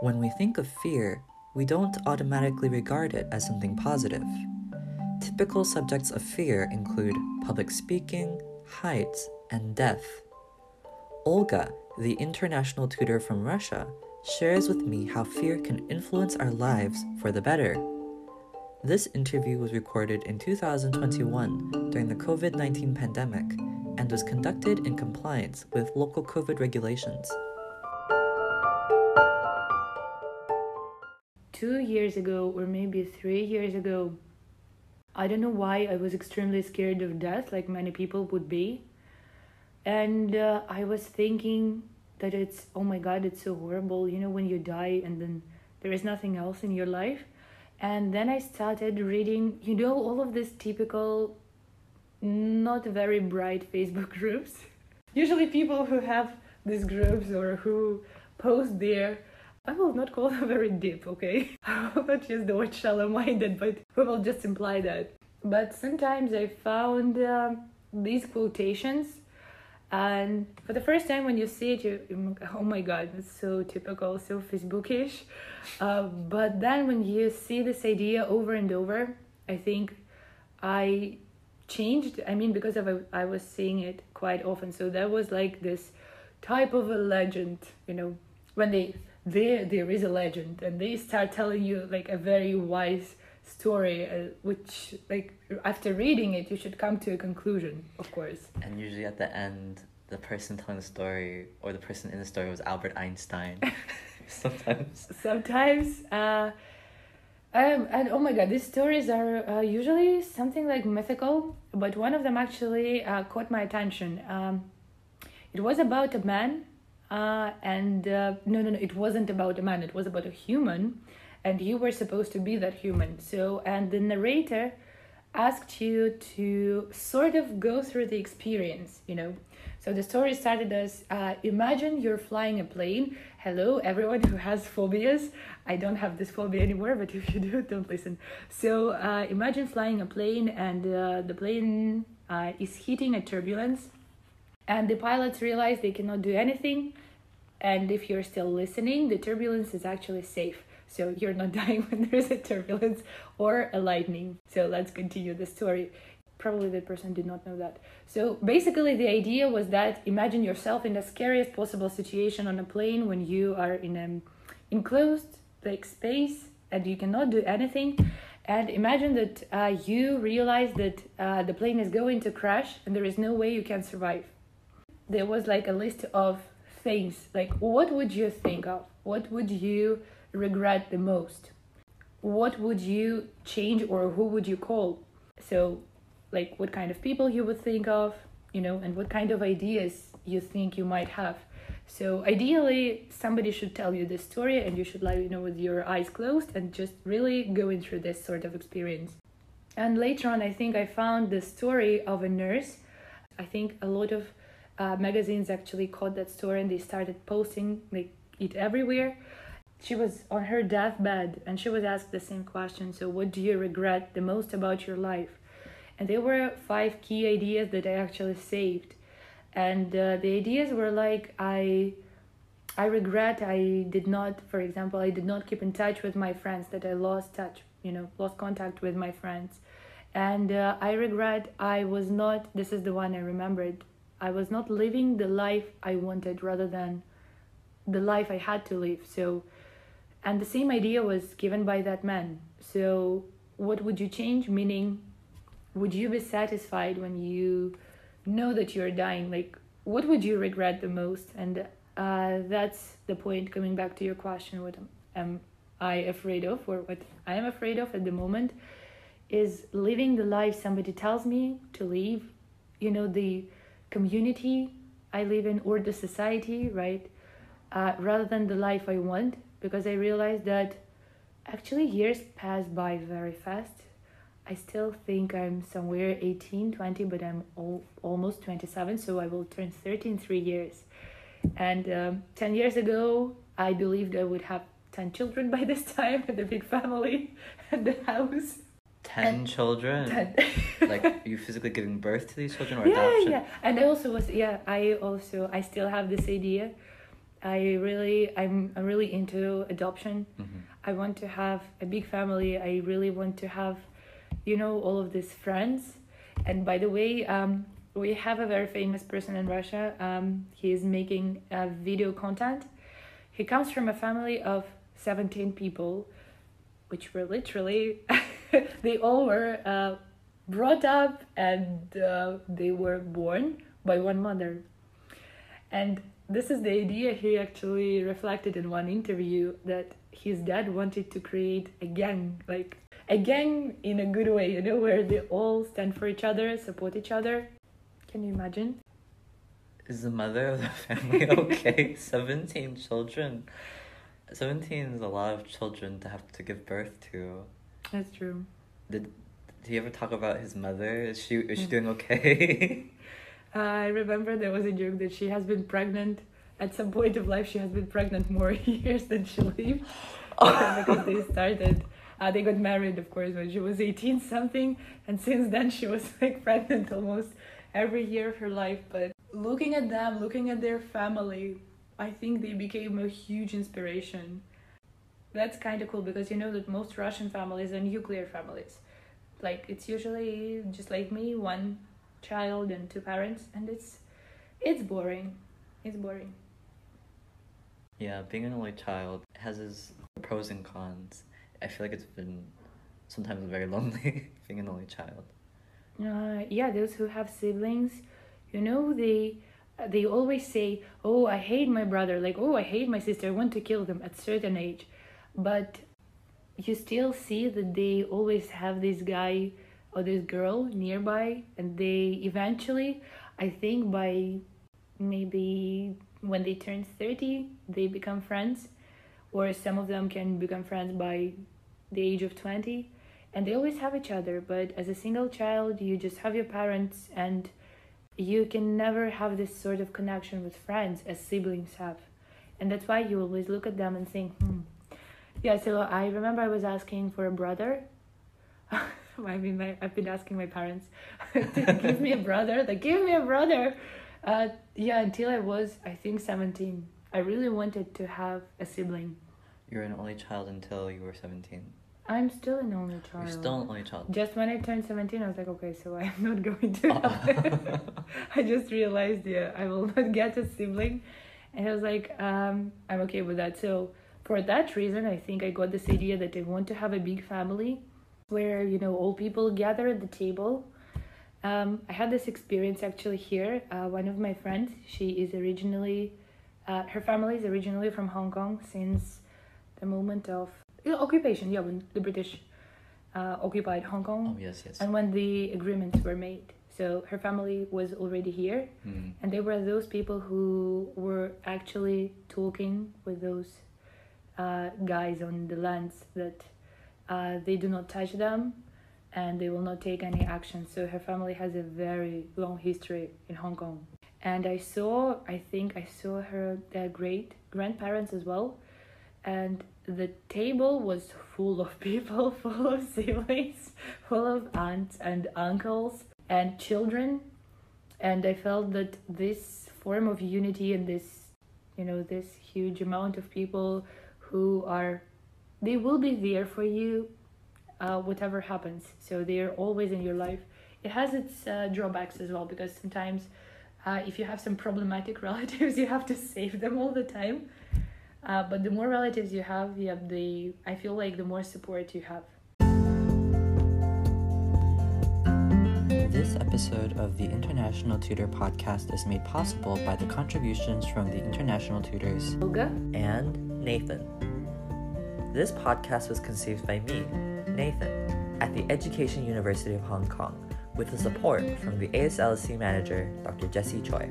When we think of fear, we don't automatically regard it as something positive. Typical subjects of fear include public speaking, heights, and death. Olga, the international tutor from Russia, shares with me how fear can influence our lives for the better. This interview was recorded in 2021 during the COVID 19 pandemic and was conducted in compliance with local COVID regulations. Two years ago, or maybe three years ago, I don't know why I was extremely scared of death, like many people would be. And uh, I was thinking that it's, oh my god, it's so horrible, you know, when you die and then there is nothing else in your life. And then I started reading, you know, all of these typical, not very bright Facebook groups. Usually, people who have these groups or who post there, I will not call them very deep, okay? I will not use the word shallow minded, but we will just imply that. But sometimes I found uh, these quotations and for the first time when you see it you oh my god it's so typical so facebookish uh, but then when you see this idea over and over i think i changed i mean because of i was seeing it quite often so that was like this type of a legend you know when they there there is a legend and they start telling you like a very wise story uh, which like after reading it you should come to a conclusion of course. And usually at the end the person telling the story or the person in the story was albert einstein. Sometimes. Sometimes uh um, and oh my god these stories are uh, usually something like mythical but one of them actually uh, caught my attention. Um, it was about a man uh, and uh, no no no it wasn't about a man it was about a human and you were supposed to be that human. So, and the narrator asked you to sort of go through the experience, you know. So the story started as uh, imagine you're flying a plane. Hello, everyone who has phobias. I don't have this phobia anymore, but if you do, don't listen. So uh, imagine flying a plane, and uh, the plane uh, is hitting a turbulence, and the pilots realize they cannot do anything. And if you're still listening, the turbulence is actually safe so you're not dying when there's a turbulence or a lightning. So let's continue the story. Probably the person did not know that. So basically, the idea was that imagine yourself in the scariest possible situation on a plane when you are in an enclosed like space and you cannot do anything. And imagine that uh, you realize that uh, the plane is going to crash and there is no way you can survive. There was like a list of things like what would you think of? What would you regret the most? What would you change or who would you call? So, like, what kind of people you would think of, you know, and what kind of ideas you think you might have. So, ideally, somebody should tell you this story, and you should, like, you know, with your eyes closed and just really going through this sort of experience. And later on, I think I found the story of a nurse. I think a lot of uh, magazines actually caught that story and they started posting like it everywhere. She was on her deathbed and she was asked the same question so what do you regret the most about your life? And there were five key ideas that i actually saved. And uh, the ideas were like i i regret i did not for example i did not keep in touch with my friends that i lost touch you know lost contact with my friends. And uh, i regret i was not this is the one i remembered i was not living the life i wanted rather than the life i had to live so and the same idea was given by that man. So what would you change? Meaning would you be satisfied when you know that you're dying? Like what would you regret the most? And uh, that's the point coming back to your question what am i afraid of or what i am afraid of at the moment is living the life somebody tells me to live. You know the community i live in or the society right uh, rather than the life i want because I realized that actually years pass by very fast. I still think I'm somewhere 18, 20, but I'm all, almost 27, so I will turn 30 in three years. And um, 10 years ago, I believed I would have 10 children by this time and a big family and a house. 10 and children? 10. like, are you physically giving birth to these children or yeah, adoption? Yeah, and I also was, yeah, I also, I still have this idea I really, I'm, I'm really into adoption. Mhm. I want to have a big family. I really want to have, you know, all of these friends. And by the way, um, we have a very famous person in Russia. Um, he is making uh, video content. He comes from a family of 17 people, which were literally, they all were uh, brought up and uh, they were born by one mother. And this is the idea he actually reflected in one interview that his dad wanted to create a gang, like a gang in a good way, you know, where they all stand for each other, support each other. Can you imagine? Is the mother of the family okay? 17 children. 17 is a lot of children to have to give birth to. That's true. Did, did he ever talk about his mother? Is she is she doing okay? Uh, I remember there was a joke that she has been pregnant. At some point of life, she has been pregnant more years than she lived because they started. Uh, they got married, of course, when she was 18 something, and since then she was like pregnant almost every year of her life. But looking at them, looking at their family, I think they became a huge inspiration. That's kind of cool because you know that most Russian families are nuclear families. Like it's usually just like me, one child and two parents, and it's it's boring. It's boring. yeah, being an only child has its pros and cons. I feel like it's been sometimes very lonely being an only child. Uh, yeah, those who have siblings, you know, they they always say, "Oh, I hate my brother," like, "Oh, I hate my sister. I want to kill them." At certain age, but you still see that they always have this guy or this girl nearby, and they eventually, I think, by maybe when they turn thirty, they become friends, or some of them can become friends by the age of twenty and they always have each other. But as a single child you just have your parents and you can never have this sort of connection with friends as siblings have. And that's why you always look at them and think hmm yeah so i remember i was asking for a brother i mean my, i've been asking my parents to give me a brother like give me a brother uh, yeah until i was i think 17 i really wanted to have a sibling You were an only child until you were 17. i'm still an only child You're still an only child. Just when I turned 17, I was like, okay, so I'm not going to have I just realized, yeah, I will not get a sibling. And I was like, um, I'm okay with that. So for that reason, I think I got this idea that I want to have a big family where, you know, all people gather at the table. Um, I had this experience actually here. Uh, one of my friends, she is originally, uh, her family is originally from Hong Kong since the moment of yeah, occupation, yeah, when the British uh, occupied Hong Kong Oh, yes, yes. and when the agreements were made. So her family was already here, Mm. and they were those people who were actually talking with those uh, guys on the lands that uh, they do not touch them and they will not take any action. So her family has a very long history in Hong Kong. And I saw, I think I saw her their great grandparents as well. And the table was full of people, full of siblings, full of aunts and uncles and children. And I felt that this form of unity and this, you know, this huge amount of people who are, they will be there for you, uh, whatever happens. So they're always in your life. It has its uh, drawbacks as well because sometimes, uh, if you have some problematic relatives, you have to save them all the time. Uh, but the more relatives you have, yeah, the I feel like the more support you have. This episode of the International Tutor Podcast is made possible by the contributions from the International Tutors Olga, and Nathan. This podcast was conceived by me, Nathan, at the Education University of Hong Kong with the support from the ASLC manager, Dr. Jessie Choi.